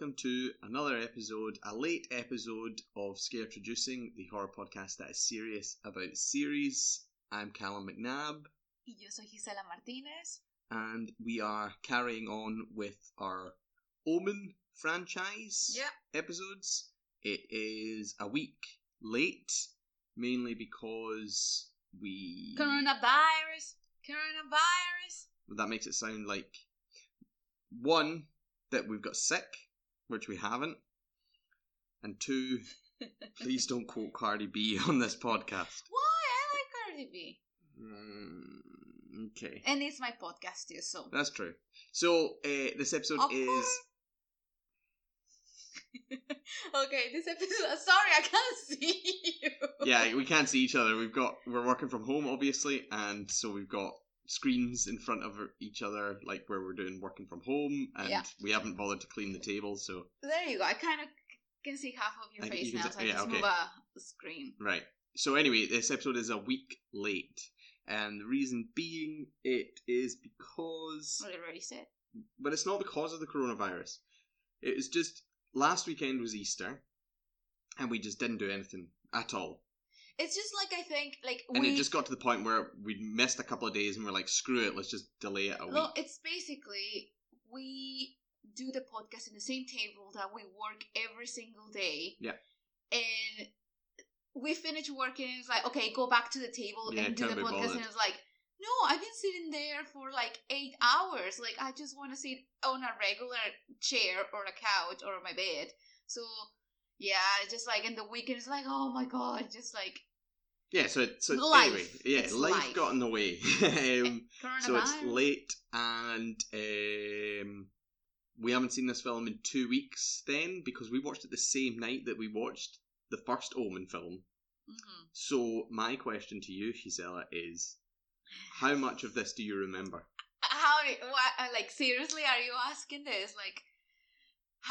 Welcome to another episode, a late episode of Scare Traducing, the horror podcast that is serious about series. I'm Callum McNabb, Y yo soy Gisela Martínez. and we are carrying on with our Omen franchise Yeah. episodes. It is a week late, mainly because we. Coronavirus. Coronavirus. That makes it sound like one that we've got sick, which we haven't, and two, please don't quote Cardi B on this podcast. Why? I like Cardi B. Mm, okay, And it's my podcast too, so. that's true. So uh, this episode Of is okay, this episode. Sorry, I can't see you. yeah, we can't see each other. We've got we're working from home, obviously, and so we've got screens in front of each other, like where we're doing working from home, and Yeah. we haven't bothered to clean the table. So There you go. I kind of can see half of your I face you now, so I yeah, just okay. move a the screen. right. So anyway, this episode is a week late, and the reason being it is because, What I already said. but it's not the because of the coronavirus. It was just last weekend was Easter, and we just didn't do anything at all. It's just like I think, like And we. it just got to the point where we'd missed a couple of days and we're like, screw it, let's just delay it a week. Well, it's basically we do the podcast in the same table that we work every single day. Yeah. And we finish working and it's like, okay, go back to the table Yeah, and do the podcast. bothered. And it's like, no, I've been sitting there for like eight hours. Like, I just want to sit on a regular chair or a couch or my bed. So, yeah, just like in the weekend, it's like, oh my god, just like yeah, so, so Life. anyway, yeah, It's life, life. got in the way. um, so it's late and um, we haven't seen this film in two weeks then because we watched it the same night that we watched the first Omen film. Mhm. So my question to you, Gisela, is how much of this do you remember? how what, like seriously are you asking this like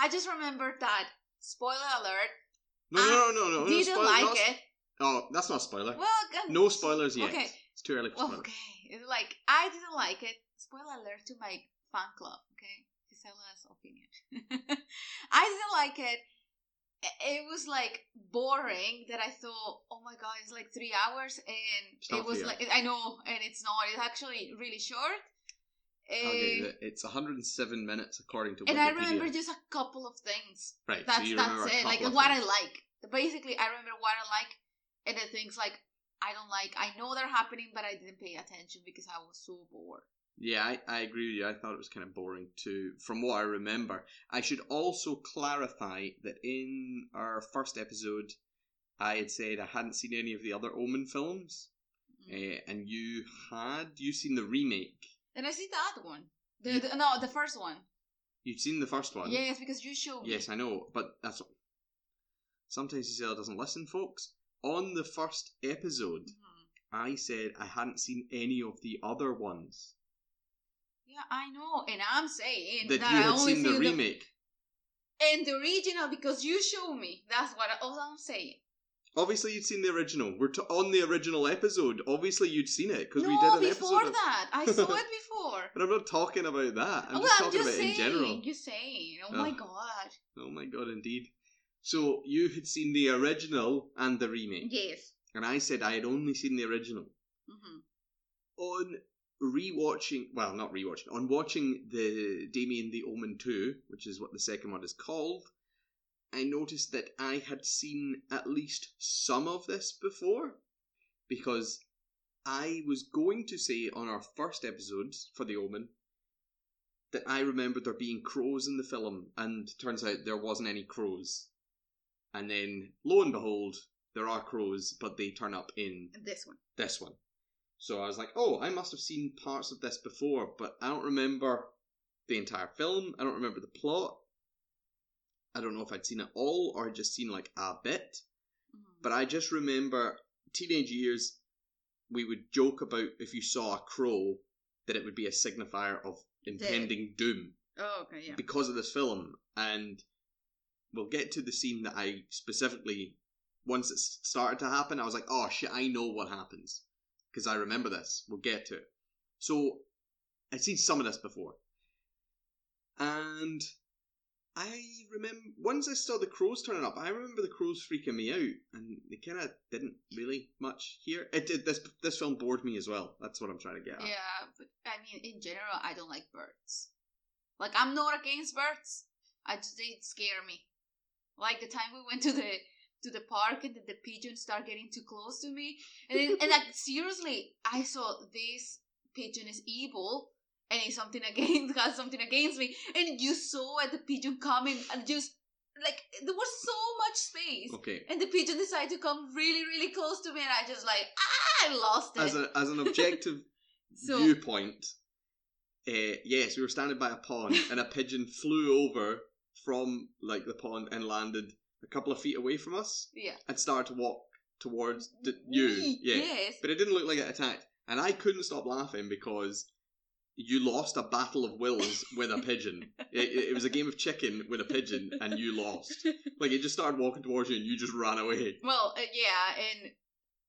i just remembered that spoiler alert No, I no, no, no, no. no didn't spoil- like not- it Oh, that's not a spoiler. well no spoilers yet. okay It's too early for spoilers. okay it's like i didn't like it spoiler alert to my fan club okay Gisela's opinion i didn't like it it was like boring that i thought oh my god it's like three hours and it was like i know and it's not it's actually really short I'll give you Eh. It's 107 minutes according to and I remember just a couple of things. right, That's so that's it. Like what I like. Basically, I remember what I like, and the things like I don't like. I know they're happening, but I didn't pay attention because I was so bored. Yeah, I, I agree with you. I thought it was kind of boring too, from what I remember. I should also clarify that in our first episode, I had said I hadn't seen any of the other Omen films, Mm. uh, and you had. You seen the remake? And I see that one. The, You- the- no, the first one. You'd seen the first one. Yes, because you showed me. Yes, I know, but that's sometimes Gisela doesn't listen, folks. On the first episode, Mhm. I said I hadn't seen any of the other ones. Yeah, I know, and I'm saying That that, you I had only seen the remake. and the original because you showed me. That's what I, all I'm saying. Obviously, you'd seen the original. We're t- on the original episode. Obviously, you'd seen it because no, we did an before episode. Of- that, I saw it before. but I'm not talking about that. I'm well, just I'm talking just about saying. it in general. You're saying, oh my Ugh. god. Oh my god, indeed. So you had seen the original and the remake, Yes. and I said I had only seen the original. hmm On rewatching, well, not rewatching, on watching the Damien the Omen 2, which is what the second one is called, I noticed that I had seen at least some of this before because I was going to say on our first episode for the Omen that I remembered there being crows in the film, and turns out there wasn't any crows. And then, lo and behold, there are crows, but they turn up in This one. this one. So I was like, oh, I must have seen parts of this before, but I don't remember the entire film. I don't remember the plot. I don't know if I'd seen it all or just seen like a bit. Mhm. But I just remember teenage years, we would joke about if you saw a crow that it would be a signifier of impending doom Oh, okay, yeah. because of this film. And we'll get to the scene that I specifically, once it started to happen, I was like, oh shit, I know what happens. Because I remember this. We'll get to it. So, I'd seen some of this before. And I remember once I saw the crows turning up, I remember the crows freaking me out, and they kind of didn't really much here. It did. This this film bored me as well. That's what I'm trying to get at. Yeah, but I mean, in general, I don't like birds. Like, I'm not against birds. I just they scare me. Like the time we went to the to the park and the pigeons start getting too close to me, and then, and like seriously, I saw this pigeon is evil and he's something against has something against me, and you saw at the pigeon coming and just like there was so much space. Okay. And the pigeon decided to come really, really close to me, and I just like, ah, I lost it. As a as an objective So- viewpoint, uh, yes, we were standing by a pond, and a pigeon flew over from like the pond and landed a couple of feet away from us, yeah. and started to walk towards the, you. Yeah. Yes. But it didn't look like it attacked. And I couldn't stop laughing because you lost a battle of wills with a pigeon. It, it was a game of chicken with a pigeon, and you lost. Like it just started walking towards you, and you just ran away. Well, uh, yeah, and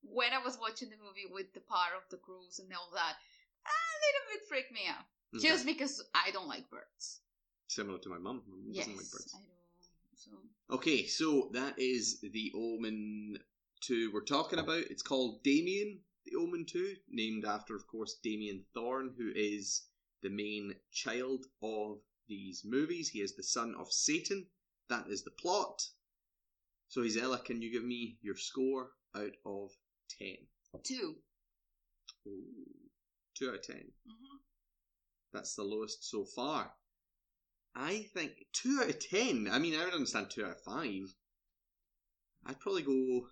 when I was watching the movie with the part of the crows and all that, a little bit freaked me out. Okay. Just because I don't like birds. Similar to my mum. My mum Yes, doesn't like birds. I don't. So Okay, so that is the Omen 2 we're talking about. It's called Damien, the Omen 2, named after, of course, Damien Thorn, who is the main child of these movies. He is the son of Satan. That is the plot. So, Gisela, can you give me your score out of 10? two. Ooh, 2 out of 10. Mm-hmm. That's the lowest so far. I think 2 out of 10. I mean, I would understand 2 out of 5. I'd probably go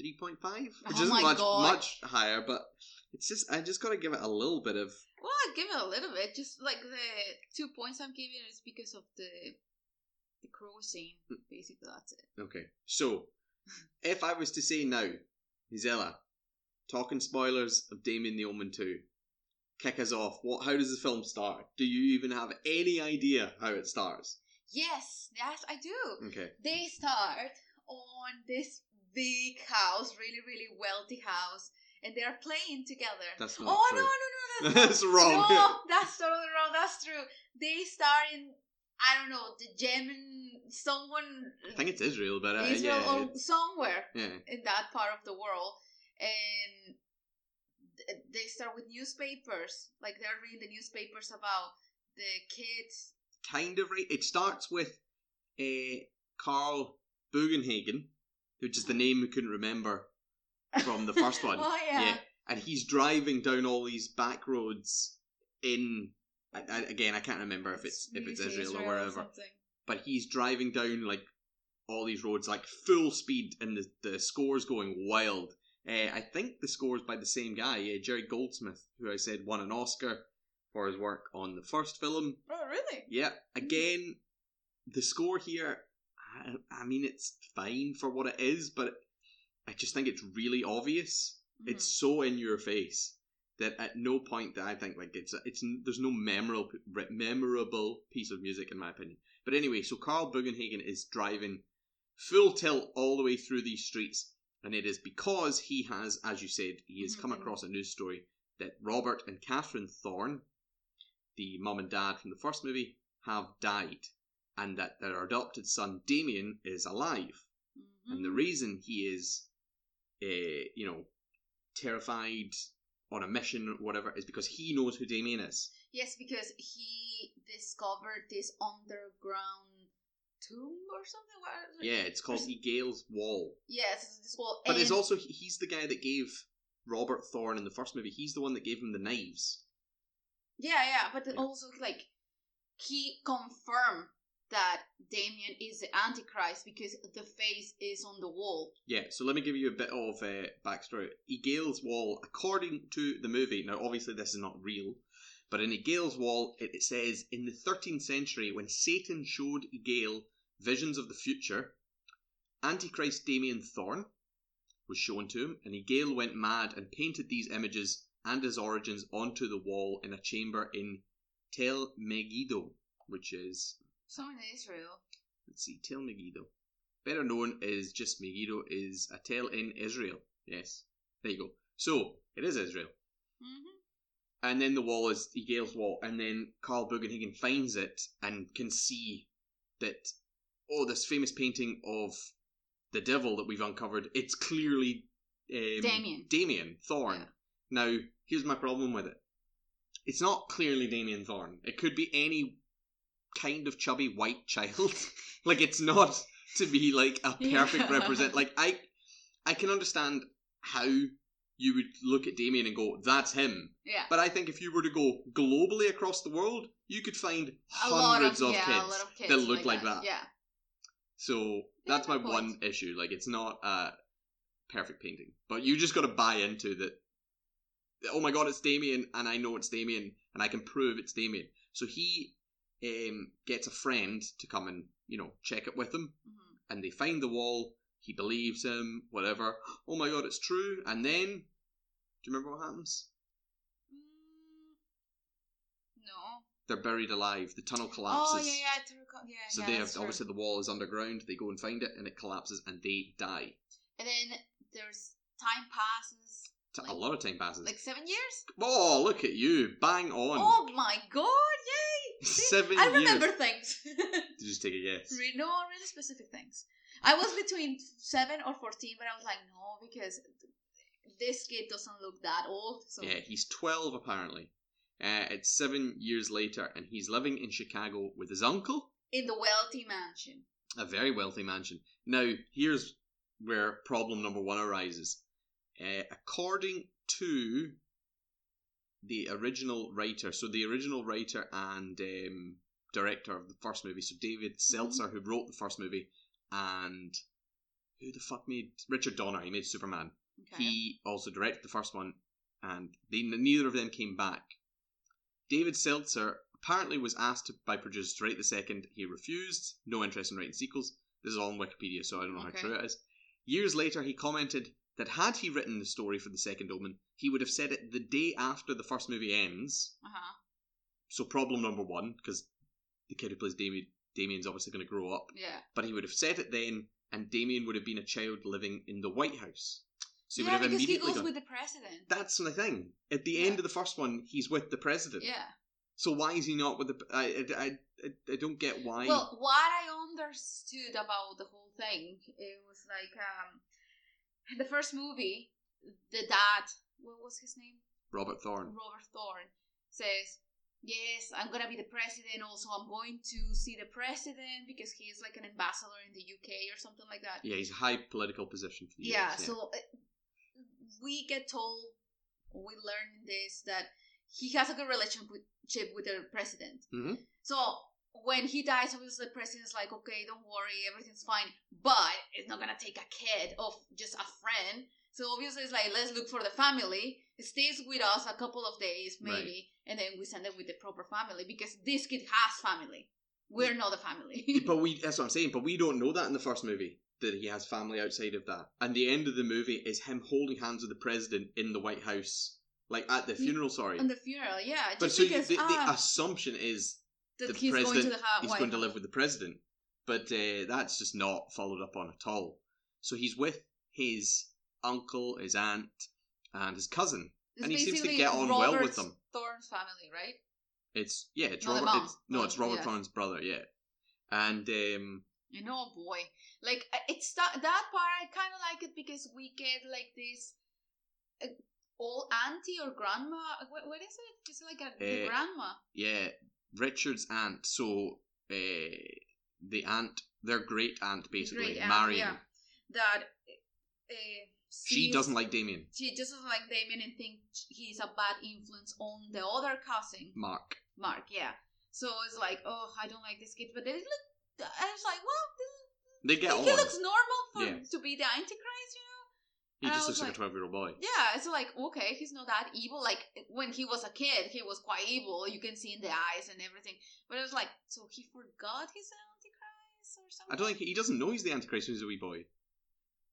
3.5, which Oh isn't much God. much higher, but it's just I just got to give it a little bit of Well, I give it a little bit. Just like the two points I'm giving is because of the the crow scene. Hmm. Basically, that's it. Okay. So, if I was to say now, Gisela, talking spoilers of Damien the Omen 2, kick us off. What how does the film start? Do you even have any idea how it starts? Yes, yes, I do. Okay. They start on this big house, really, really wealthy house, and they're playing together. That's not oh true. no, no, no, that's That's wrong. No, that's totally wrong. That's true. They start in I don't know the German someone I think it's Israel, but uh, Israel yeah, or somewhere yeah. in that part of the world, and they start with newspapers. Like they're reading the newspapers about the kids. kind of right. It starts with uh, Carl Bugenhagen, which is the name we couldn't remember from the first one. oh yeah. and he's driving down all these back roads in. I, I, again, I can't remember if it's if it's Maybe Israel, or wherever, something. but he's driving down like all these roads like full speed, and the the score's going wild. Uh, I think the score's by the same guy, uh, Jerry Goldsmith, who I said won an Oscar for his work on the first film. Oh really? Yeah, again, the score here, I, I mean, it's fine for what it is, but I just think it's really obvious. Mm-hmm. It's so in your face that at no point that I think like it's it's there's no memorable memorable piece of music in my opinion. But anyway, so Carl Bugenhagen is driving full tilt all the way through these streets, and it is because he has, as you said, he has come Mhm. across a news story that Robert and Catherine Thorne, the mum and dad from the first movie, have died, and that their adopted son Damien is alive. And the reason he is, uh, you know, terrified on a mission or whatever is because he knows who Damien is. Yes, because he discovered this underground tomb or something. What? Yeah, it's called Yigael's Wall. Yes, it's this wall. But it's also he's the guy that gave Robert Thorne in the first movie. He's the one that gave him the knives. Yeah, yeah, but Yeah. also like he confirmed that Damien is the Antichrist because the face is on the wall. Yeah, so let me give you a bit of uh, backstory. Yigael's Wall, according to the movie, now obviously this is not real, but in Yigael's Wall, it, it says in the 13th century, when Satan showed Yigael visions of the future, Antichrist Damien Thorne was shown to him, and Yigael went mad and painted these images and his origins onto the wall in a chamber in Tel Megiddo, which is So in Israel. let's see, Tel Megiddo. Better known as just Megiddo is a tale in Israel. Yes. There you go. So, it is Israel. hmm and then the wall is Gale's wall, and then Carl Bugenhagen finds it and can see that oh, this famous painting of the devil that we've uncovered, it's clearly um, Damien. Damien Thorn. Yeah. Now, here's my problem with it. It's not clearly Damien Thorn. It could be any kind of chubby white child. like it's not to be like a perfect Yeah. represent. Like I, I can understand how you would look at Damien and go, "That's him." Yeah. But I think if you were to go globally across the world, you could find A hundreds of, of, yeah, kids, of kids that look like, that. Yeah. So that's my point. one issue. Like it's not a perfect painting, but you just got to buy into that. Oh my god, it's Damien, and I know it's Damien, and I can prove it's Damien. So he um, gets a friend to come and you know check it with him, Mhm. and they find the wall. He believes him, whatever. Oh my god, it's true. And then, do you remember what happens? Mm, no. They're buried alive. The tunnel collapses. Oh yeah, yeah. Yeah, So yeah. they have obviously the wall is underground. They go and find it, and it collapses, and they die. And then there's time passes, T- a Like- lot of time passes. like seven years. oh, look at you! Bang on. Oh my god! Yay! Seven I years. remember things. Did you just take a guess? Re- no, really specific things. I was between seven or fourteen, but I was like, no, because this kid doesn't look that old. So Yeah, he's twelve apparently. Uh, it's seven years later, and he's living in Chicago with his uncle, in the wealthy mansion. a very wealthy mansion. Now, here's where problem number one arises. Uh, according to the original writer, so the original writer and um, director of the first movie, so David Seltzer, who wrote the first movie, and who the fuck made Richard Donner? He made Superman. Okay. He also directed the first one, and they neither of them came back. David Seltzer apparently was asked by producers to write the second. He refused. No interest in writing sequels. This is all on Wikipedia, so I don't know Okay. how true it is. Years later, he commented that had he written the story for the second Omen, he would have said it the day after the first movie ends. uh huh. So problem number one, because the kid who plays Damien, Damien's obviously going to grow up, Yeah. but he would have said it then, and Damien would have been a child living in the White House. So yeah, because he goes gone. with the president. That's the thing. At the Yeah. end of the first one, he's with the president. Yeah. So why is he not with the? I I I, I don't get why. Well, what I understood about the whole thing, it was like um, the first movie, the dad, what was his name? Robert Thorne. Robert Thorne says, "Yes, I'm gonna be the president. Also, I'm going to see the president because he is like an ambassador in the UK or something like that." Yeah, he's a high political position for the yeah, US, so uh, we get told we learn this that he has a good relationship with the president. Mhm. so when he dies obviously the president's like okay don't worry everything's fine but it's not gonna take a kid of just a friend. So obviously it's like let's look for the family. It stays with us a couple of days maybe and then we send it with the proper family because this kid has family. We're not the family. But we that's what I'm saying. But we don't know that in the first movie that he has family outside of that. And the end of the movie is him holding hands with the president in the White House, like at the funeral. Sorry. on the funeral yeah just but so because the, the ah, assumption is that the he's going to president the he's White going to live with the president. But uh, that's just not followed up on at all. So he's with his uncle, his aunt, and his cousin. It's and he seems to get on well with them. Thorne's family, right? It's yeah, it's No, the Robert. It's, no, it's Robert yeah. Thorne's brother. Yeah, and um, You know, boy, like uh, it's that that part. I kind of like it because we get like this uh, old auntie or grandma. uh, What, what is it? It's like a Eh, grandma. yeah, Richard's aunt. So uh, the aunt, their great aunt, basically Great aunt, Marion. yeah. That uh, She doesn't like Damien. She just doesn't like Damien and think he's a bad influence on the other cousin, Mark. Mark. Yeah. So it's like, oh, I don't like this kid, but then it look. I was like, well, this They get he on. looks normal for Yeah. to be the Antichrist, you know? He and just looks like, like- a twelve-year-old boy. Yeah, it's like okay, he's not that evil. Like when he was a kid, he was quite evil. You can see in the eyes and everything. But it was like, so he forgot he's an Antichrist or something. I don't think he doesn't know he's the Antichrist when he's a wee boy.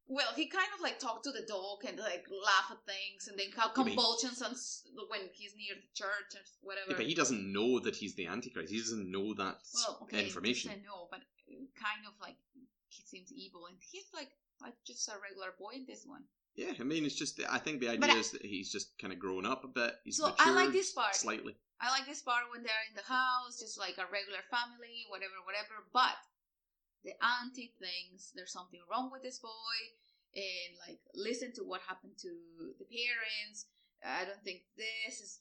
Well, he kind of like talked to the dog and like laugh at things, and then have convulsions and s- when he's near the church or whatever. Yeah, but he doesn't know that he's the Antichrist. He doesn't know that well, okay, information. I know, but uh, kind of like he seems evil, and he's like like just a regular boy in this one. Yeah, I mean, it's just I think the idea I- is that he's just kind of grown up a bit. He's So I like this part. slightly. I like this part when they're in the house, just like a regular family, whatever, whatever. But the auntie thinks there's something wrong with this boy, and like listen to what happened to the parents. I don't think this is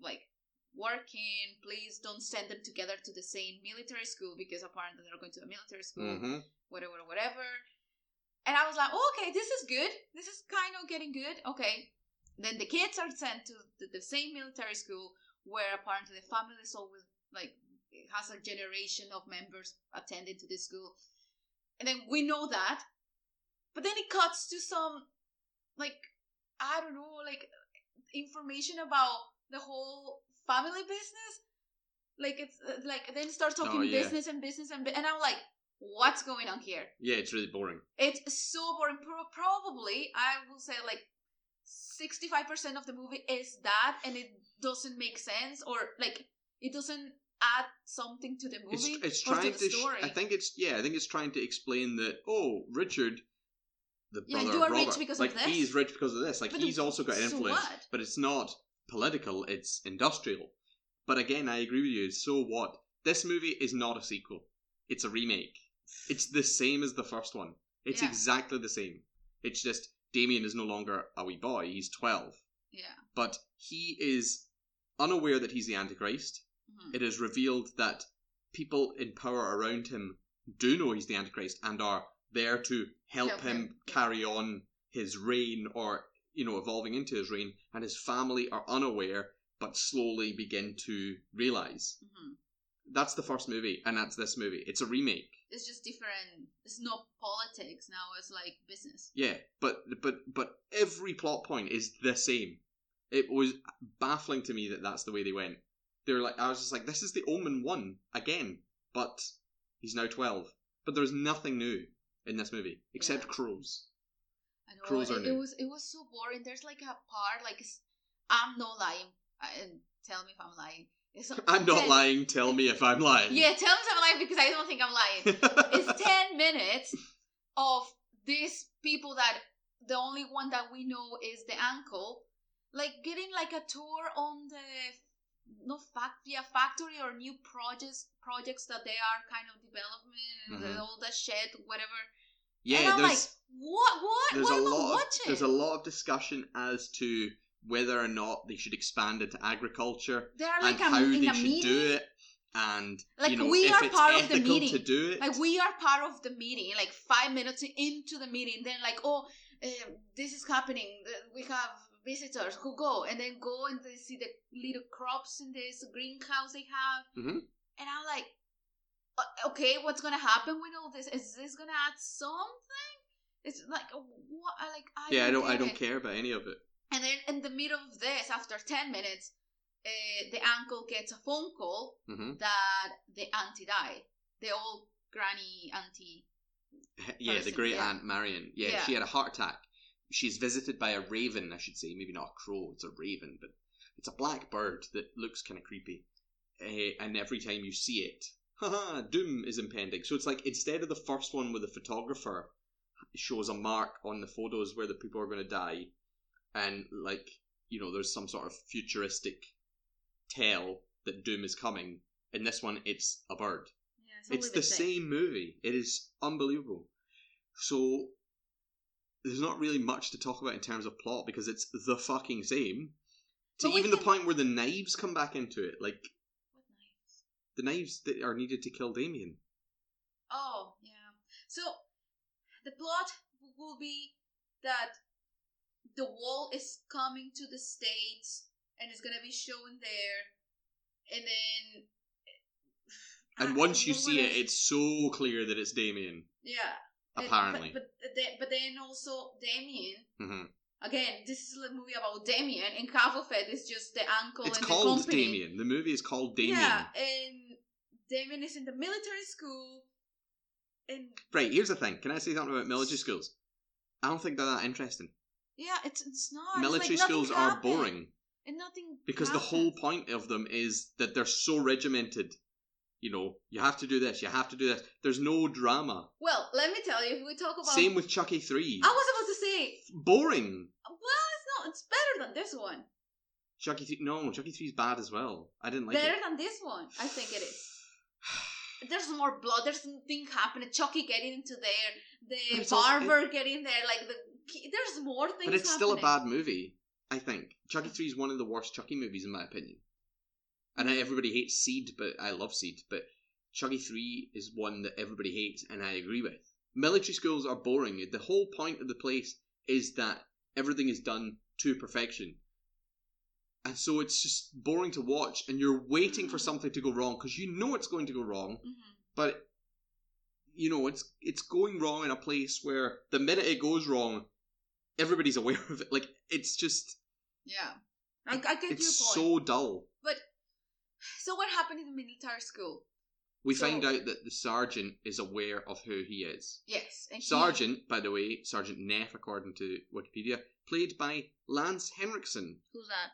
like working. Please don't send them together to the same military school because apparently they're going to a military school hmm whatever, whatever. And I was like, oh, okay, this is good. This is kind of getting good. Okay. Then the kids are sent to the, the same military school where apparently the family is always like has a generation of members attending to the school. And then we know that. But then it cuts to some like I don't know, like information about the whole family business. Like it's uh, like then start talking Oh, yeah. business and business and and I'm like, what's going on here? Yeah, it's really boring. It's so boring. Pro- probably, I will say like 65% of the movie is that, and it doesn't make sense, or like it doesn't add something to the It's movie it's or trying to to. the sh- story. I think it's yeah. I think it's trying to explain that. Oh, Richard, the Yeah, brother you of are rich Robert, because of like this. he's rich because of this. Like But he's also got an so influence, what? but it's not political. It's industrial. But again, I agree with you. So what? This movie is not a sequel. It's a remake. It's the same as the first one. It's Yeah. exactly the same. It's just Damien is no longer a wee boy. He's twelve. yeah. but he is unaware that he's the Antichrist. Mhm. It is revealed that people in power around him do know he's the Antichrist and are there to help, Help him, him, carry on his reign or, you know, evolving into his reign, and his family are unaware but slowly begin to realize. Mhm. That's the first movie, and that's this movie. It's a remake. It's just different. It's not politics now. It's like business. Yeah, but but but every plot point is the same. It was baffling to me that that's the way they went. They were like, I was just like, this is the Omen one again, but he's now twelve. But there's nothing new in this movie except Yeah. crows. I know Crows it, are it was it was so boring. There's like a part like I'm not lying. I, and tell me if I'm lying. It's I'm not ten- lying. Tell me if I'm lying. Yeah, tell me if I'm lying because I don't think I'm lying. it's 10 minutes of these people that the only one that we know is the uncle like getting like a tour on the no fact via factory or new projects projects that they are kind of development and Mhm. all that shit whatever yeah. and i'm there's like what what there's what a am I lot. Of, there's a lot of discussion as to whether or not they should expand into agriculture they're and like a, how they should meeting do it, and Like, you know we are part of the meeting. to do it. like we are part of the meeting like five minutes into the meeting then like oh um, this is happening uh, we have visitors who go and then go and they see the little crops in this greenhouse they have Mhm. and i'm like "Uh, okay what's gonna happen with all this is this gonna add something it's like what I like I yeah, I don't. I don't it. care about any of it. and then in the middle of this after 10 minutes uh, the uncle gets a phone call hmm that the auntie died. The old granny auntie. Yeah, the great yeah. aunt Marion. Yeah, Yeah. she had a heart attack. She's visited by a raven, I should say. Maybe not a crow. It's a raven, but it's a black bird that looks kind of creepy. Eh, and every time you see it, haha, doom is impending. So it's like instead of the first one where the photographer shows a mark on the photos where the people are going to die, and like you know, there's some sort of futuristic tell that doom is coming. In this one, it's a bird. Yeah, it's, It's the same movie. It is unbelievable. So there's not really much to talk about in terms of plot because it's the fucking same. To But even the can- point where the knives come back into it, like What knives? the knives that are needed to kill Damien. Oh, yeah. So the plot will be that the wall is coming to the states and it's gonna be shown there, and then. And once you see it, it's so clear that it's Damien. yeah. Apparently, but but, then, but then also Damien. hmm Again, this is a movie about Damien, and half of it is just the uncle it's and called the company. Damien. The movie is called Damien. Yeah, and Damien is in the military school, and Right. Here's the thing. Can I say something about military schools? I don't think they're that interesting. yeah, it's it's not. It's military like schools are boring and nothing because the whole point of them is that they're so regimented you know, you have to do this, you have to do this. There's no drama. Well, let me tell you, if we talk about Same with Chucky 3. I was about to say, Boring. well, it's not. It's better than this one. Chucky 3, no, Chucky 3 is bad as well. I didn't like it. better it. than this one, I think it is. There's more blood. There's something happening. Chucky getting into there. The it's also- barber getting there. Like the there's more things. But it's still a bad movie, I think. Chucky 3 is one of the worst Chucky movies, in my opinion. And everybody hates Seed, but I love Seed. But Chucky 3 is one that everybody hates, and I agree with. Military schools are boring. The whole point of the place is that everything is done to perfection. And so it's just boring to watch, and you're waiting for something to go wrong because you know it's going to go wrong, Mhm. but you know it's it's going wrong in a place where the minute it goes wrong, everybody's aware of it. Like it's just Yeah, I, I get it's your point. so dull. So what happened in the military school? We So- find out that the sergeant is aware of who he is. Yes, and he- Sergeant, by the way, Sergeant Neff, according to Wikipedia, played by Lance Henriksen. who's that?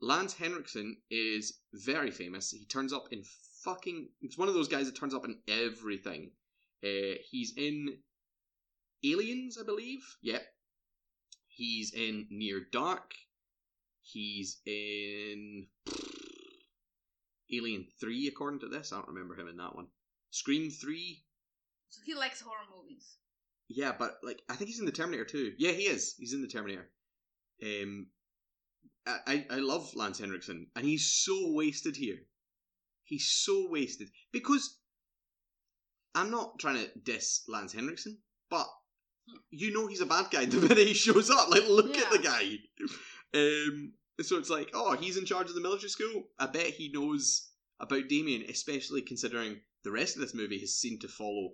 Lance Henriksen is very famous. He turns up in fucking. He's one of those guys that turns up in everything. Uh, he's in Aliens, I believe. Yep. He's in Near Dark. He's in Alien Three, according to this. I don't remember him in that one. Scream Three. So he likes horror movies. Yeah, but like I think he's in the Terminator too. Yeah, he is. He's in the Terminator. Um, I I, love Lance Henriksen, and he's so wasted here. He's so wasted because I'm not trying to diss Lance Henriksen, but you know he's a bad guy the minute he shows up. Like, look at the guy. Um, so it's like, oh, he's in charge of the military school. I bet he knows about Damien, especially considering the rest of this movie has seemed to follow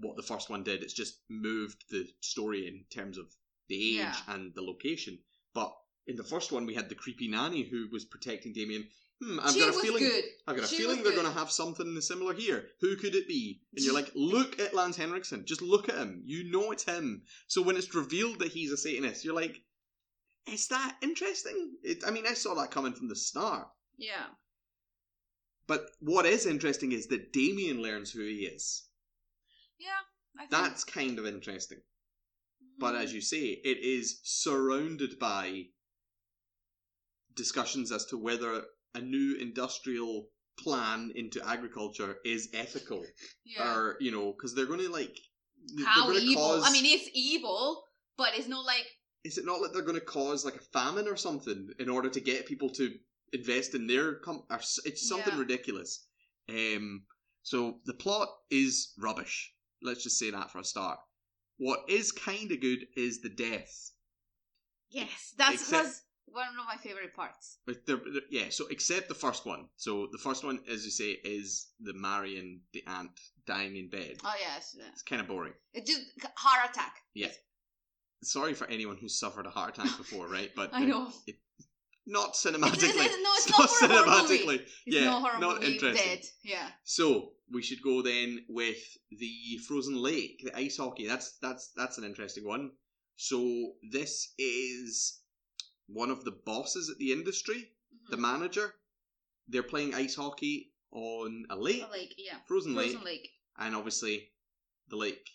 what the first one did. It's just moved the story in terms of the age Yeah. and the location. But in the first one, we had the creepy nanny who was protecting Damien. Hmm, I've she got a feeling. good. I've got a She feeling they're going to have something similar here. Who could it be? And you're like, look at Lance Henriksen. Just look at him. You know it's him. So when it's revealed that he's a Satanist, you're like, is that interesting? It, I mean, I saw that coming from the start. Yeah. But what is interesting is that Damien learns who he is. Yeah. That's kind of interesting. But Mhm. as you say, it is surrounded by discussions as to whether a new industrial plan into agriculture is ethical yeah. or you know because they're going to like how evil? cause, I mean, it's evil, but it's not like is it not that they're going to cause like a famine or something in order to get people to invest in their com- or it's something Yeah. ridiculous um so the plot is rubbish let's just say that for a start what is kind of good is the death yes, that's Except- was one of my favorite parts. But they're, they're- yeah, so except the first one. So the first one, as you say, is the Marion, the aunt, dying in bed. Oh yes, yeah. It's kind of boring. it just heart attack. Yeah. Sorry for anyone who's suffered a heart attack before, right? But I know. not cinematically. no, it's not horror movie. Yeah, no horror not interesting. Dead. Yeah. So we should go then with the frozen lake, the ice hockey. That's that's that's an interesting one. So this is one of the bosses at the industry. the Mhm. manager. They're playing ice hockey on a lake, A lake. Yeah. frozen, Frozen lake, lake. and obviously the lake,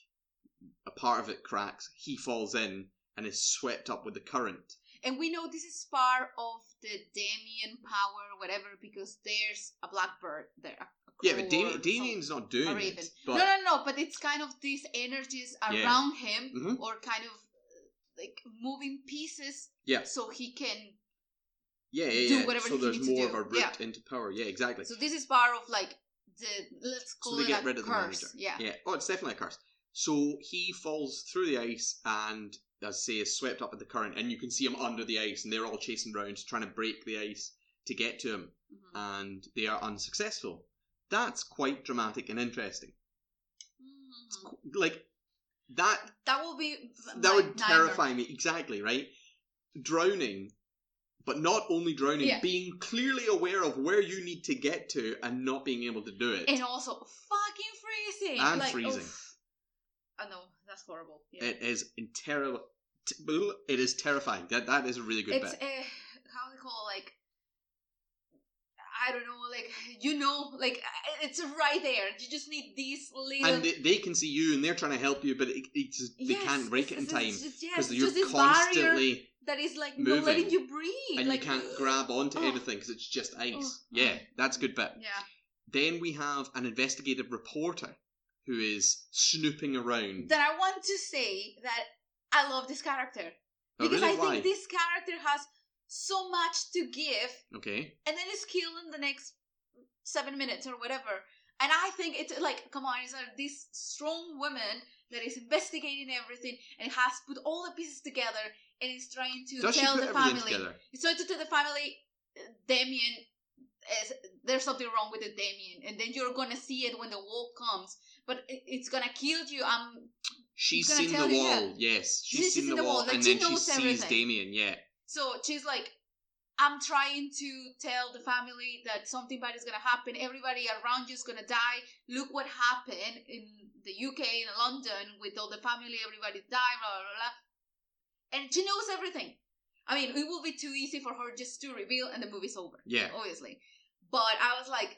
a part of it cracks. He falls in and is swept up with the current. And we know this is part of the Damien power, whatever, because there's a blackbird there. Yeah, but crow Dam- Damien's not doing it. But no, no, no. But it's kind of these energies Yeah. around him, Mhm. or kind of uh, like moving pieces, yeah, so he can. yeah, yeah. do yeah. whatever so he there's more of a route Yeah. into power. Yeah, exactly. So this is part of like the let's call So they it get a rid of the curse. manager. Yeah. Yeah. Oh, it's definitely a curse. So he falls through the ice and, as I say, is swept up with the current, and you can see him under the ice, and they're all chasing around trying to break the ice to get to him, Mhm. and they are unsuccessful. That's quite dramatic and interesting. Mhm. Like that. That will be That would terrify me. Exactly right. Drowning. But not only drowning, Yeah. being clearly aware of where you need to get to and not being able to do it. And also fucking freezing. And like, freezing. oof. I know that's horrible. Yeah. It is terrible. It is terrifying. That that is a really good it's bit. uh, how they call it, like I don't know, like you know, like it's right there. You just need these little. And they, they can see you, and they're trying to help you, but it, it's just, they Yes, can't break it in time just- yes, because you're constantly that is like moving, not letting you breathe. and like, you can't grab onto Oh. anything because it's just ice. Oh, Yeah, that's a good bit. Yeah. Then we have an investigative reporter who is snooping around. That I want to say that I love this character Oh, because really? I think this character has so much to give, Okay. and then is killed in the next seven minutes or whatever. And I think it's like, come on, it's like this strong woman that is investigating everything and has put all the pieces together and is trying to Does tell the family. together? So to tell the family, uh, Damien, is, there's something wrong with the Damien, and then you're gonna see it when the wall comes. But it's gonna kill you. Um, She's seen the you, wall. yeah. Yes, she's She's seen seen the wall, wall, like, and she then she knows sees everything. Damien. Yeah. so she's like, I'm trying to tell the family that something bad is gonna happen. Everybody around you is gonna die. Look what happened in the UK in London with all the family. Everybody died. Blah blah blah. And she knows everything. I mean, it will be too easy for her just to reveal, and the movie's over. Yeah. obviously. But I was like,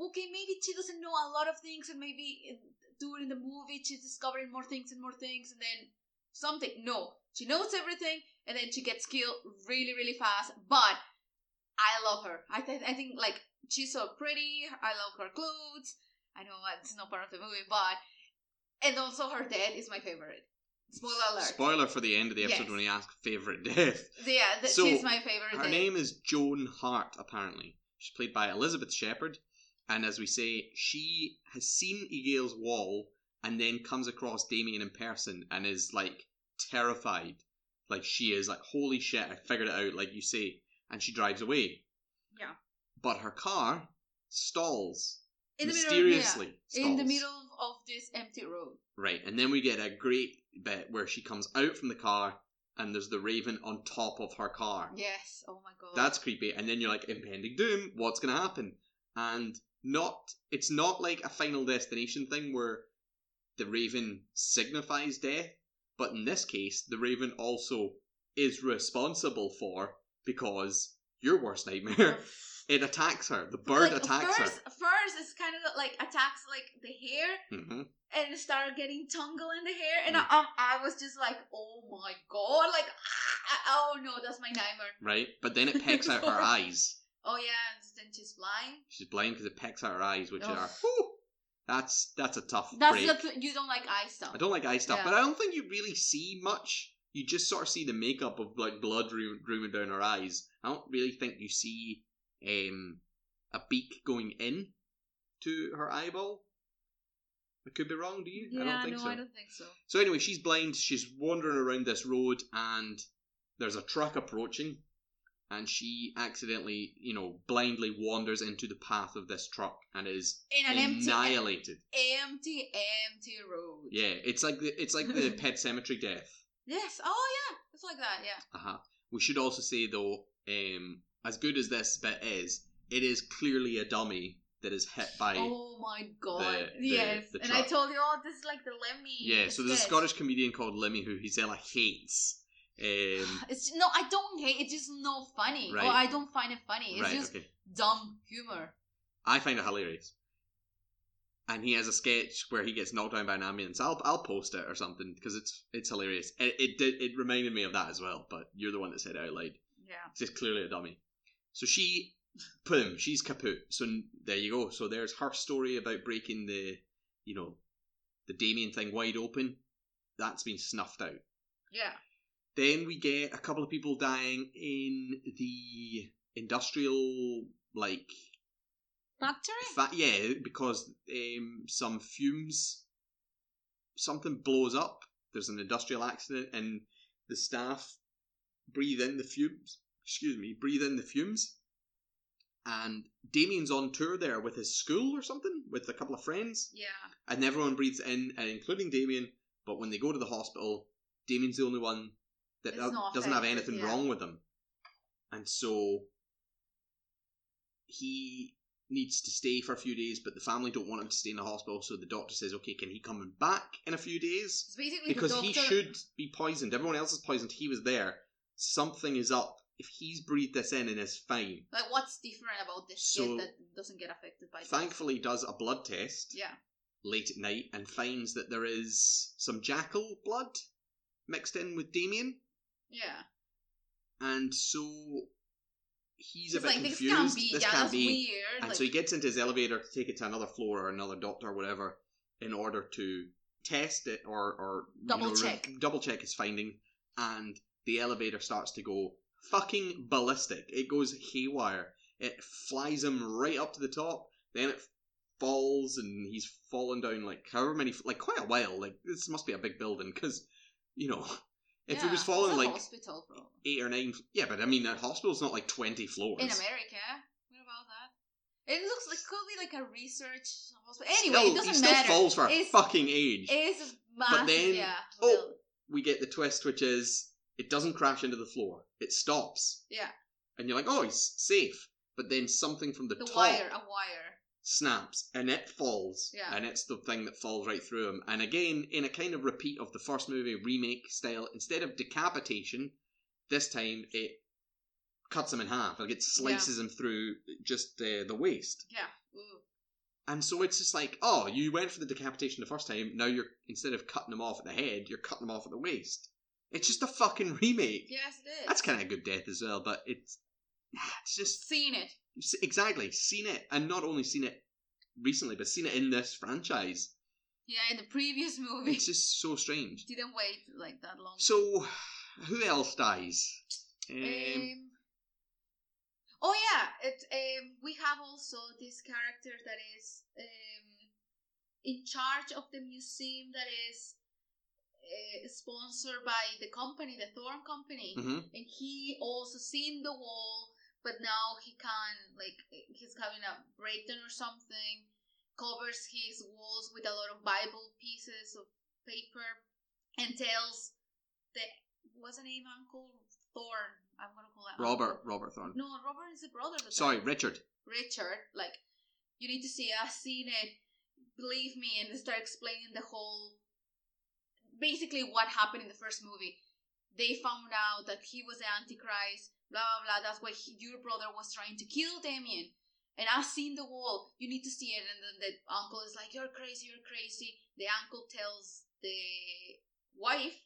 okay, maybe she doesn't know a lot of things, and maybe eh, during the movie she's discovering more things and more things, and then something. No, she knows everything, and then she gets killed really, really fast. But I love her. I th- I think like she's so pretty. I love her clothes. I know it's not part of the movie, but and also her death is my favorite. Spoiler alert. Spoiler for the end of the episode Yes. when he asks favorite death. yeah, th- So, she's my favorite. Her death. name is Joan Hart, apparently. She's played by Elizabeth Shepherd, and as we say, she has seen Yigael's wall and then comes across Damien in person and is like terrified. Like she is like, holy shit, I figured it out, like you say, and she drives away. Yeah. But her car stalls in the middle, mysteriously. yeah, in the middle of this empty road. Right, and then we get a great bit where she comes out from the car and there's the raven on top of her car. Yes. Oh my god. That's creepy. And then you're like, impending doom, what's gonna happen? And not it's not like a final destination thing where the raven signifies death, but in this case, the raven also is responsible for because your worst nightmare. it attacks her. The bird like, attacks first, First, it's kind of like attacks like the hair her. hmm and start getting tangle in the hair, and Mm. I, um, I was just like, oh my god, like, ah, oh no, that's my nightmare. Right? But then it pecks out her eyes. Oh yeah, and then she's blind. She's blind because it pecks out her eyes, which Ugh. are whew, that's that's a tough That's break. the you don't like eye stuff. I don't like eye stuff, Yeah. but I don't think you really see much. You just sort of see the makeup of like blood ru- rooming down her eyes. I don't really think you see um, a beak going in to her eyeball. I could be wrong. Do you? Yeah, I don't think no, so. I don't think so. So anyway, she's blind. She's wandering around this road, and there's a truck approaching, and she accidentally, you know, blindly wanders into the path of this truck and is In an empty, annihilated. empty, empty road. Yeah, it's like the it's like the Pet Sematary death. Yes. Oh yeah, it's like that. Yeah. Uh-huh. We should also say though, um, as good as this bit is, it is clearly a dummy that is hit by. oh my god. the- yes. the and I told you, oh, this is like the Limmy. yeah, so there's a. Scottish comedian called Limmy who Gisela hates. Um, It's no, I don't hate. It's just not funny. Right. Or I don't find it funny. It's right, just okay. dumb humor. I find it hilarious. And he has a sketch where he gets knocked down by an ambulance. I'll I'll post it or something because it's it's hilarious. It it did it reminded me of that as well. But you're the one that said it out loud. Yeah. It's just clearly a dummy. So she, boom, she's kaput. So there you go. So there's her story about breaking the, you know, the Damien thing wide open. That's been snuffed out. Yeah. Then we get a couple of people dying in the industrial, like, Factory? fa- yeah, because um, some fumes, something blows up. There's an industrial accident, and the staff breathe in the fumes. Excuse me, breathe in the fumes. And Damien's on tour there with his school or something, with a couple of friends, Yeah. and everyone breathes in, including Damien. But when they go to the hospital, Damien's the only one that It's not doesn't have anything yeah. wrong with him, and so he needs to stay for a few days. But the family don't want him to stay in the hospital, so the doctor says, "Okay, can he come back in a few days?" It's basically Because the he should be poisoned. Everyone else is poisoned. He was there. Something is up. if he's breathed this in and is fine, Like, what's different about this So- shit that doesn't get affected by this? thankfully does a blood test Yeah. late at night and finds that there is some jackal blood mixed in with Damien, Yeah. and so he's a bit like, this confused. can't be. This yeah, can't that's be. weird. And like, so he gets into his elevator to take it to another floor or another doctor or whatever in order to test it or or you Double know, re- check. double check his finding. And the elevator starts to go fucking ballistic. It goes haywire. It flies him right up to the top. Then it falls and he's fallen down like however many like quite a while. Like this must be a big building because you know if yeah, it was falling like hospital, bro. eight or nine yeah, but I mean a hospital's not like twenty floors. In America, what about that? It looks like could be like a research hospital. Anyway, Still- it doesn't he still matter. falls for a It's- fucking age. It's massive. But then- yeah. oh, we get the twist, which is it doesn't crash into the floor. It stops, yeah. and you're like, oh, he's safe. But then something from the, The top wire, a wire. Snaps, and it falls, Yeah. and it's the thing that falls right through him. And again, in a kind of repeat of the first movie remake style, instead of decapitation, this time it cuts him in half. Like it slices him through just uh, the waist. Yeah. Ooh. And so it's just like, oh, you went for the decapitation the first time. Now you're instead of cutting him off at the head, you're cutting him off at the waist. It's just a fucking remake. Yes, it is. That's kind of a good death as well, but it's it's just seen it. exactly seen it, and not only seen it recently, but seen it in this franchise. Yeah, in the previous movie. It's just so strange. Didn't wait like that long. So, who else dies? Um, Um, oh yeah, it um we have also this character that is um in charge of the museum that is uh, sponsored by the company, the Thorn Company, mhm. and he also seen the wall, but now he can like he's having a breakdown or something. Covers his walls with a lot of Bible pieces of paper, and tells the what's the name, Uncle Thorn. I'm gonna call it Robert Uncle. Robert thorn No, Robert is the brother. Sorry, Thorn. Richard. Richard. Like, you need to see. I've seen it. Believe me, and they start explaining the whole. Basically, what happened in the first movie. They found out that he was the Antichrist. Blah blah blah. That's why he, your brother was trying to kill Damien. And I've seen the wall. You need to see it. And then the uncle is like, "You're crazy. You're crazy." The uncle tells the wife,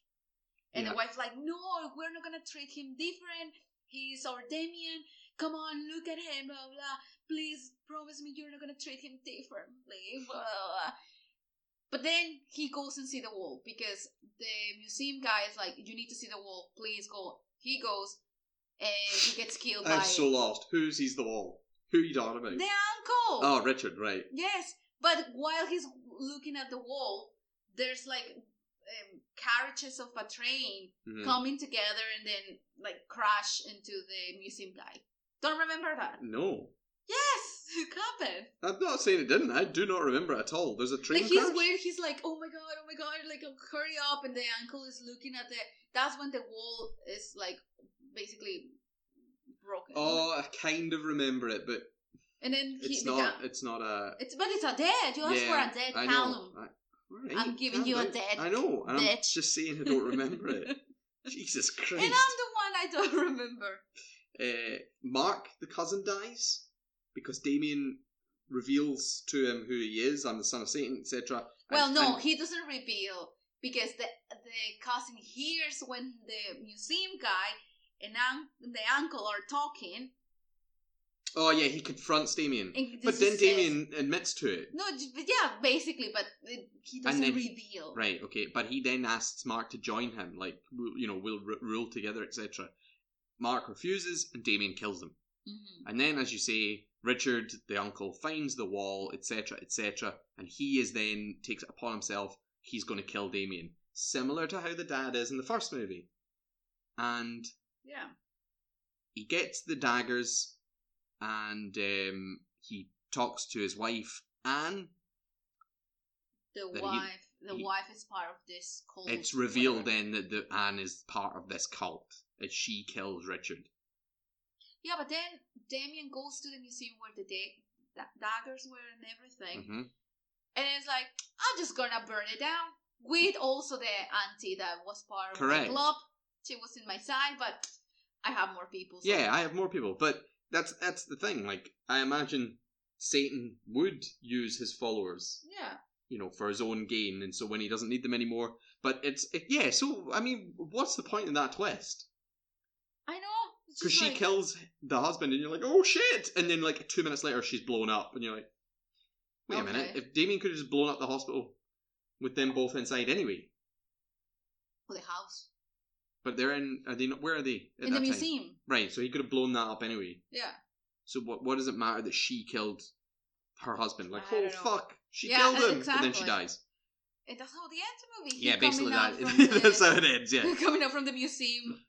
and Yeah. the wife's like, "No, we're not gonna treat him different. He's our Damien. Come on, look at him. Blah blah. Please promise me you're not gonna treat him differently." Blah, blah, blah. But then he goes and see the wall because the museum guy is like, "You need to see the wall. Please go." He goes, and he gets killed by I'm so lost. Who sees the wall? Who are you talking about? the uncle. Oh, Richard, right. Yes, but while he's looking at the wall, there's like um, carriages of a train Mhm. coming together and then like crash into the museum guy. Don't remember that? No. Yes, it happened. I'm not saying it didn't. I do not remember at all. There's a train like he's crash? weird. He's like, oh my god, oh my god, like hurry up! And the uncle is looking at the. That's when the wall is like basically broken. Oh, I kind of remember it, but and then he it's not. guy- It's not a. It's but it's a dead. You asked yeah, for a dead I Callum. know. I, alright, I'm giving you a dead I know, and I'm just saying I don't remember it. Jesus Christ. And I'm the one I don't remember. uh, Mark, the cousin, dies because Damien reveals to him who he is. I'm the son of Satan, etc. Well, no, and- he doesn't reveal because the the cousin hears when the museum guy and un- the uncle are talking. Oh yeah, he confronts Damien, but then says- Damien admits to it. No, yeah, basically, but it, he doesn't then- reveal. Right, okay, but he then asks Mark to join him, like you know, we'll r- rule together, etc. Mark refuses, and Damien kills him. hmm And then, as you say, Richard, the uncle, finds the wall, etc., etc., and he is then takes it upon himself. He's going to kill Damien, similar to how the dad is in the first movie. And Yeah. he gets the daggers, and um, he talks to his wife Anne. The That he- wife, the he- wife is part of this cult. It's revealed whatever. then that the Anne is part of this cult, as she kills Richard. Yeah, but then Damien goes to the museum where the da- da- daggers were and everything, hmm and it's like, I'm just gonna burn it down. With also the auntie that was part of Correct. my club. She was in my side, but I have more people. So. Yeah, I have more people, but that's that's the thing. Like, I imagine Satan would use his followers, Yeah. you know, for his own gain, and so when he doesn't need them anymore. But it's it, yeah. So I mean, what's the point in that twist? I know. Because she like, kills the husband, and you're like, oh shit! And then like two minutes later, she's blown up, and you're like, wait a minute. If Damien could have just blown up the hospital with them both inside anyway, the house but they're in. Are they not? Where are they? at in the that time? museum. Right. So he could have blown that up anyway. Yeah. So what? What does it matter that she killed her husband? Like, I oh don't know. fuck, she Yeah, killed him, and then she dies. And that's how the ends the movie. yeah, He basically coming out that. from the- That's how it ends. Yeah. coming out from the museum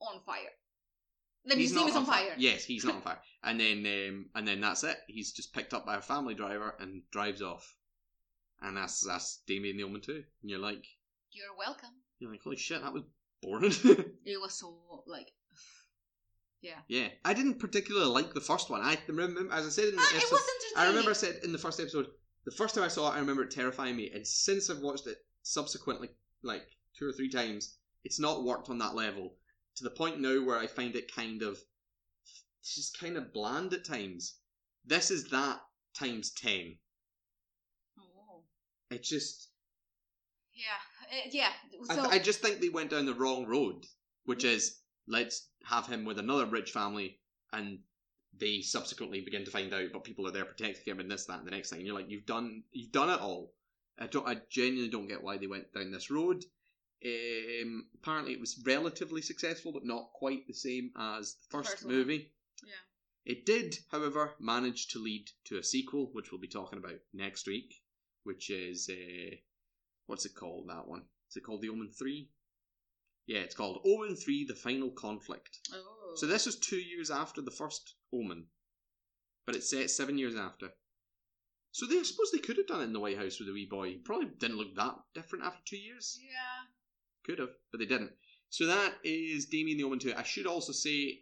on fire. The He's museum not is on fire. Yes, he's not on fire. And then, um, and then that's it. He's just picked up by a family driver and drives off. And that's that's Damien the Omen too. And you're like, You're welcome. you're like, holy shit, that was boring. It was so like, yeah. yeah, I didn't particularly like the first one. I remember, as I said in the ah, it episode. I remember I said in the first episode, the first time I saw it, I remember it terrifying me. And since I've watched it subsequently, like two or three times, it's not worked on that level to the point now where I find it kind of, it's just kind of bland at times. This is that times 10. Oh. It just, Yeah, uh, yeah. I, So th- I just think they went down the wrong road, which is let's have him with another rich family and they subsequently begin to find out, but people are there protecting him and this, that, and the next thing. And you're like, you've done, you've done it all. I don't, I genuinely don't get why they went down this road. Um, apparently, it was relatively successful, but not quite the same as the first, First movie. yeah. It did, however, manage to lead to a sequel, which we'll be talking about next week, which is uh, what's it called? That one is it called The Omen Three? Yeah, it's called Omen Three: The Final Conflict. Oh. So this was two years after the first Omen, but it's set seven years after. So they I suppose they could have done it in the White House with a wee boy. He probably didn't look that different after two years. Yeah. Could have, but they didn't. So that is Damien the Omen 2. I should also say,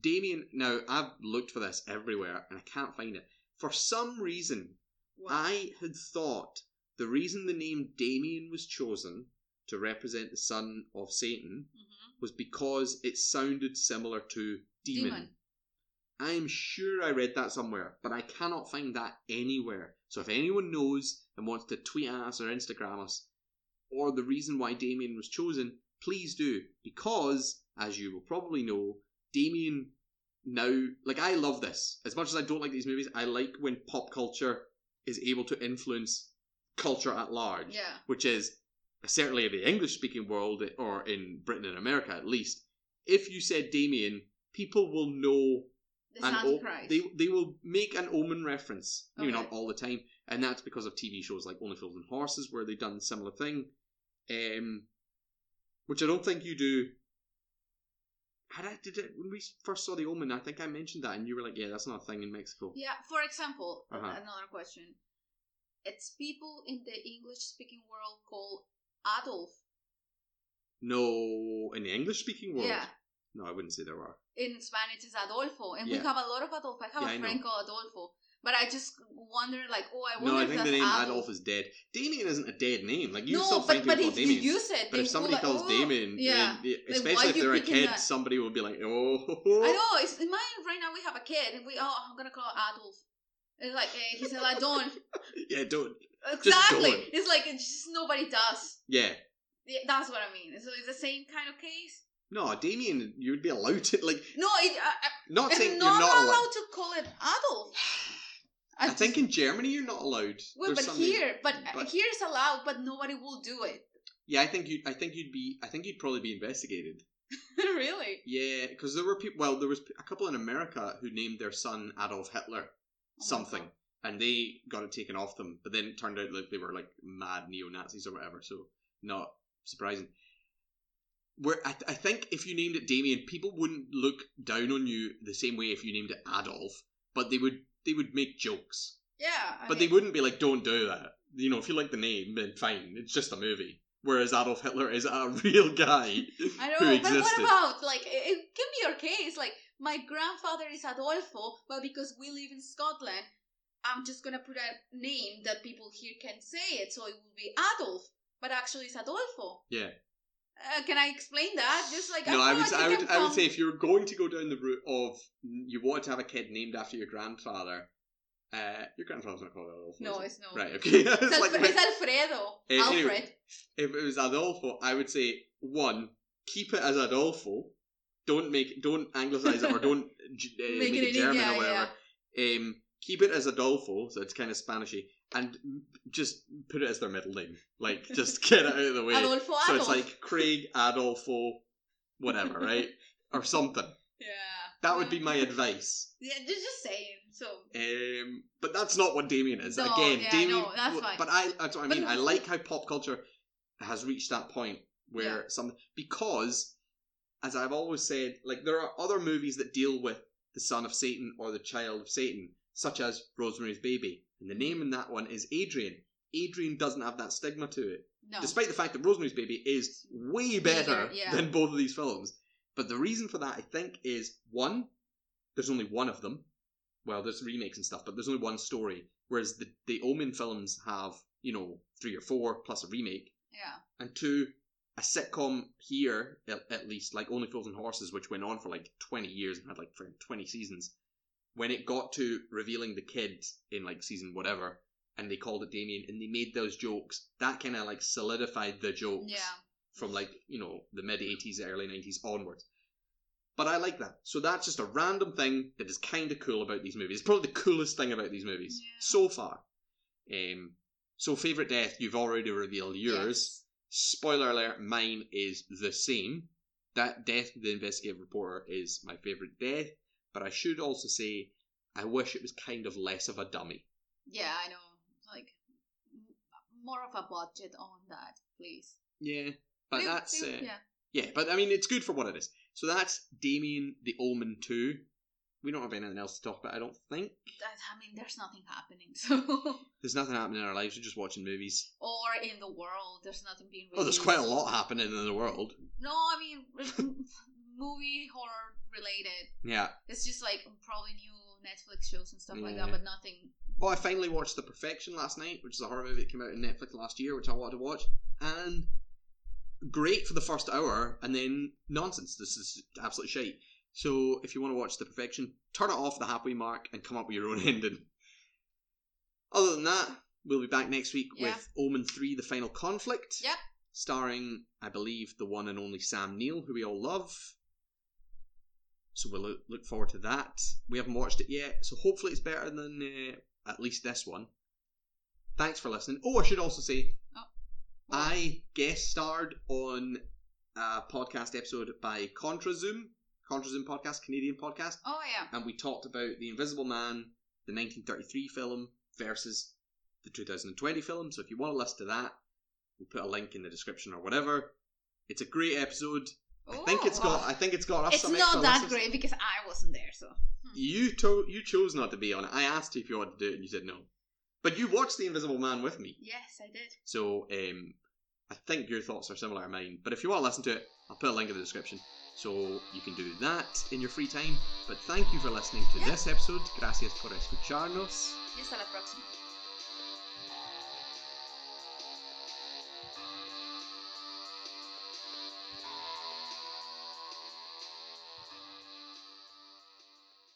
Damien. Now, I've looked for this everywhere and I can't find it. For some reason? I had thought the reason the name Damien was chosen to represent the son of Satan Mhm. was because it sounded similar to demon. Demon. I am sure I read that somewhere, but I cannot find that anywhere. So if anyone knows and wants to tweet at us or Instagram us, or the reason why Damien was chosen, please do. Because, as you will probably know, Damien now, like, I love this. As much as I don't like these movies, I like when pop culture is able to influence culture at large Yeah. which is certainly in the English speaking world or in Britain and America at least. If you said Damien, people will know The an o- they they will make an omen reference. Maybe Okay. not all the time, and that's because of TV shows like Only Fools and Horses where they've done a similar thing. Um, which I don't think you do. Had I did it when we first saw the Omen? I think I mentioned that, and you were like, "Yeah, that's not a thing in Mexico." Yeah, for example, Uh-huh. another question. It's people in the English speaking world call Adolf. No, in the English speaking world, Yeah. no, I wouldn't say there are. In Spanish it's Adolfo. And we have a lot of Adolfo. I have Yeah, a friend called Adolfo. But I just wonder like, oh I wonder No, I think the name Adolf. Adolf is dead. Damien isn't a dead name. Like you no, still but, find people if called you Damien. use it, But if somebody like, calls oh. Damien, yeah. especially if they're a kid, that? somebody will be like, "Oh, I know. It's in my right now. We have a kid, and we oh, I'm gonna call Adolf. It's like eh, he said, like don't yeah, don't, exactly. don't. It's like it's just nobody does. yeah." Yeah, that's what I mean. So it's the same kind of case. No, Damien, you would be allowed to like. No, it, I, I, Not saying I'm you're not, not allowed. allowed to call it Adolf. I, just- think in Germany you're not allowed. well, There's but here, but, but- here it's allowed, but nobody will do it. yeah, I think you. I think you'd be. I think you'd probably be investigated. really? Yeah, because there were people. Well, there was a couple in America who named their son Adolf Hitler. Oh something, and they got it taken off them. But then it turned out like they were like mad neo Nazis or whatever. So not surprising. Where I, th- I think if you named it Damien, people wouldn't look down on you the same way if you named it Adolf, but they would they would make jokes, Yeah. I but mean, they wouldn't be like, "Don't do that." You know, if you like the name, then fine. It's just a movie. Whereas Adolf Hitler is a real guy I who know, but what about like? It, it, give me your case. Like my grandfather is Adolfo, but because we live in Scotland, I'm just gonna put a name that people here can say it, so it will be Adolf. But actually, it's Adolfo. Yeah. Uh, can I explain that? Just like no, I feel would, like I would, I would say if you're going to go down the route of you want to have a kid named after your grandfather, uh, your grandfather's not called Adolfo. No, it's not. right. Okay, It's, it's like it's Alfredo. Eh, Alfred. anyway. if it was Adolfo, I would say one, keep it as Adolfo. Don't make, don't anglicize it or don't uh, Make make, it it, German yeah, or whatever. Um, keep it as Adolfo, so it's kind of Spanishy, and just put it as their middle name. Like, just get it out of the way. Adolfo so Adolf. it's like Craig Adolfo, whatever, right, or something. yeah. That would be my advice. Yeah, just saying. So Um, but that's not what Damien is. No, Again, yeah, Damien. no, that's fine. But I, that's what I But- mean. I like how pop culture has reached that point where Yeah. some because, as I've always said, like there are other movies that deal with the son of Satan or the child of Satan, such as Rosemary's Baby, and the name in that one is Adrian. Adrian doesn't have that stigma to it, no. despite the fact that Rosemary's Baby is way better Bigger, yeah. than both of these films. But the reason for that, I think, is one, there's only one of them. Well, there's remakes and stuff, but there's only one story. Whereas the the Omen films have, you know, three or four plus a remake, yeah. and two, a sitcom here at, at least, like Only Fools and Horses, which went on for like twenty years and had like twenty seasons. When it got to revealing the kid in like season whatever, and they called it Damien, and they made those jokes, that kind of like solidified the jokes Yeah. from like you know the mid 80s early 90s onwards but i like that so that's just a random thing that is kind of cool about these movies it's probably the coolest thing about these movies Yeah. so far um so favorite death you've already revealed yours spoiler alert mine is the same that death of the investigative reporter is my favorite death but i should also say i wish it was kind of less of a dummy Yeah, I know. Like m- more of a budget on that, please. yeah but that's uh, yeah. Yeah, but I mean, it's good for what it is. So that's Damien the Omen 2. We don't have anything else to talk about, I don't think. I mean, there's nothing happening. So, There's nothing happening in our lives, we're just watching movies. or in the world, there's nothing being. Oh, there's quite a lot happening in the world. No, I mean, movie horror related. Yeah. It's just like probably new Netflix shows and stuff like that, but nothing. Oh, I finally watched The Perfection last night, which is a horror movie that came out on Netflix last year, which I wanted to watch. And great for the first hour, and then nonsense. This is absolute shite. So if you want to watch The Perfection, turn it off the halfway mark and come up with your own ending. Other than that, we'll be back next week Yeah. with Omen 3 The Final Conflict. Yep. Starring, I believe, the one and only Sam Neill, who we all love. So we'll look, look forward to that. We haven't watched it yet, so hopefully it's better than uh, at least this one. Thanks for listening. Oh, I should also say, Well, I guest starred on a podcast episode by Contra Zoom, Contra Zoom podcast, Canadian podcast, Oh yeah. and we talked about The Invisible Man, the 1933 film versus the 2020 film. So if you want to listen to that, we'll put a link in the description or whatever. It's a great episode. I think it's Oh, got. I think it's got us It's not that great because I wasn't there, so. You to- you chose not to be on it. I asked you if you wanted to do it, and you said no. But you watched The Invisible Man with me, Yes, I did. so um, I think your thoughts are similar to mine. But if you want to listen to it, I'll put a link in the description, so you can do that in your free time. But thank you for listening to Yeah. this episode. Gracias por escucharnos. Y hasta la próxima.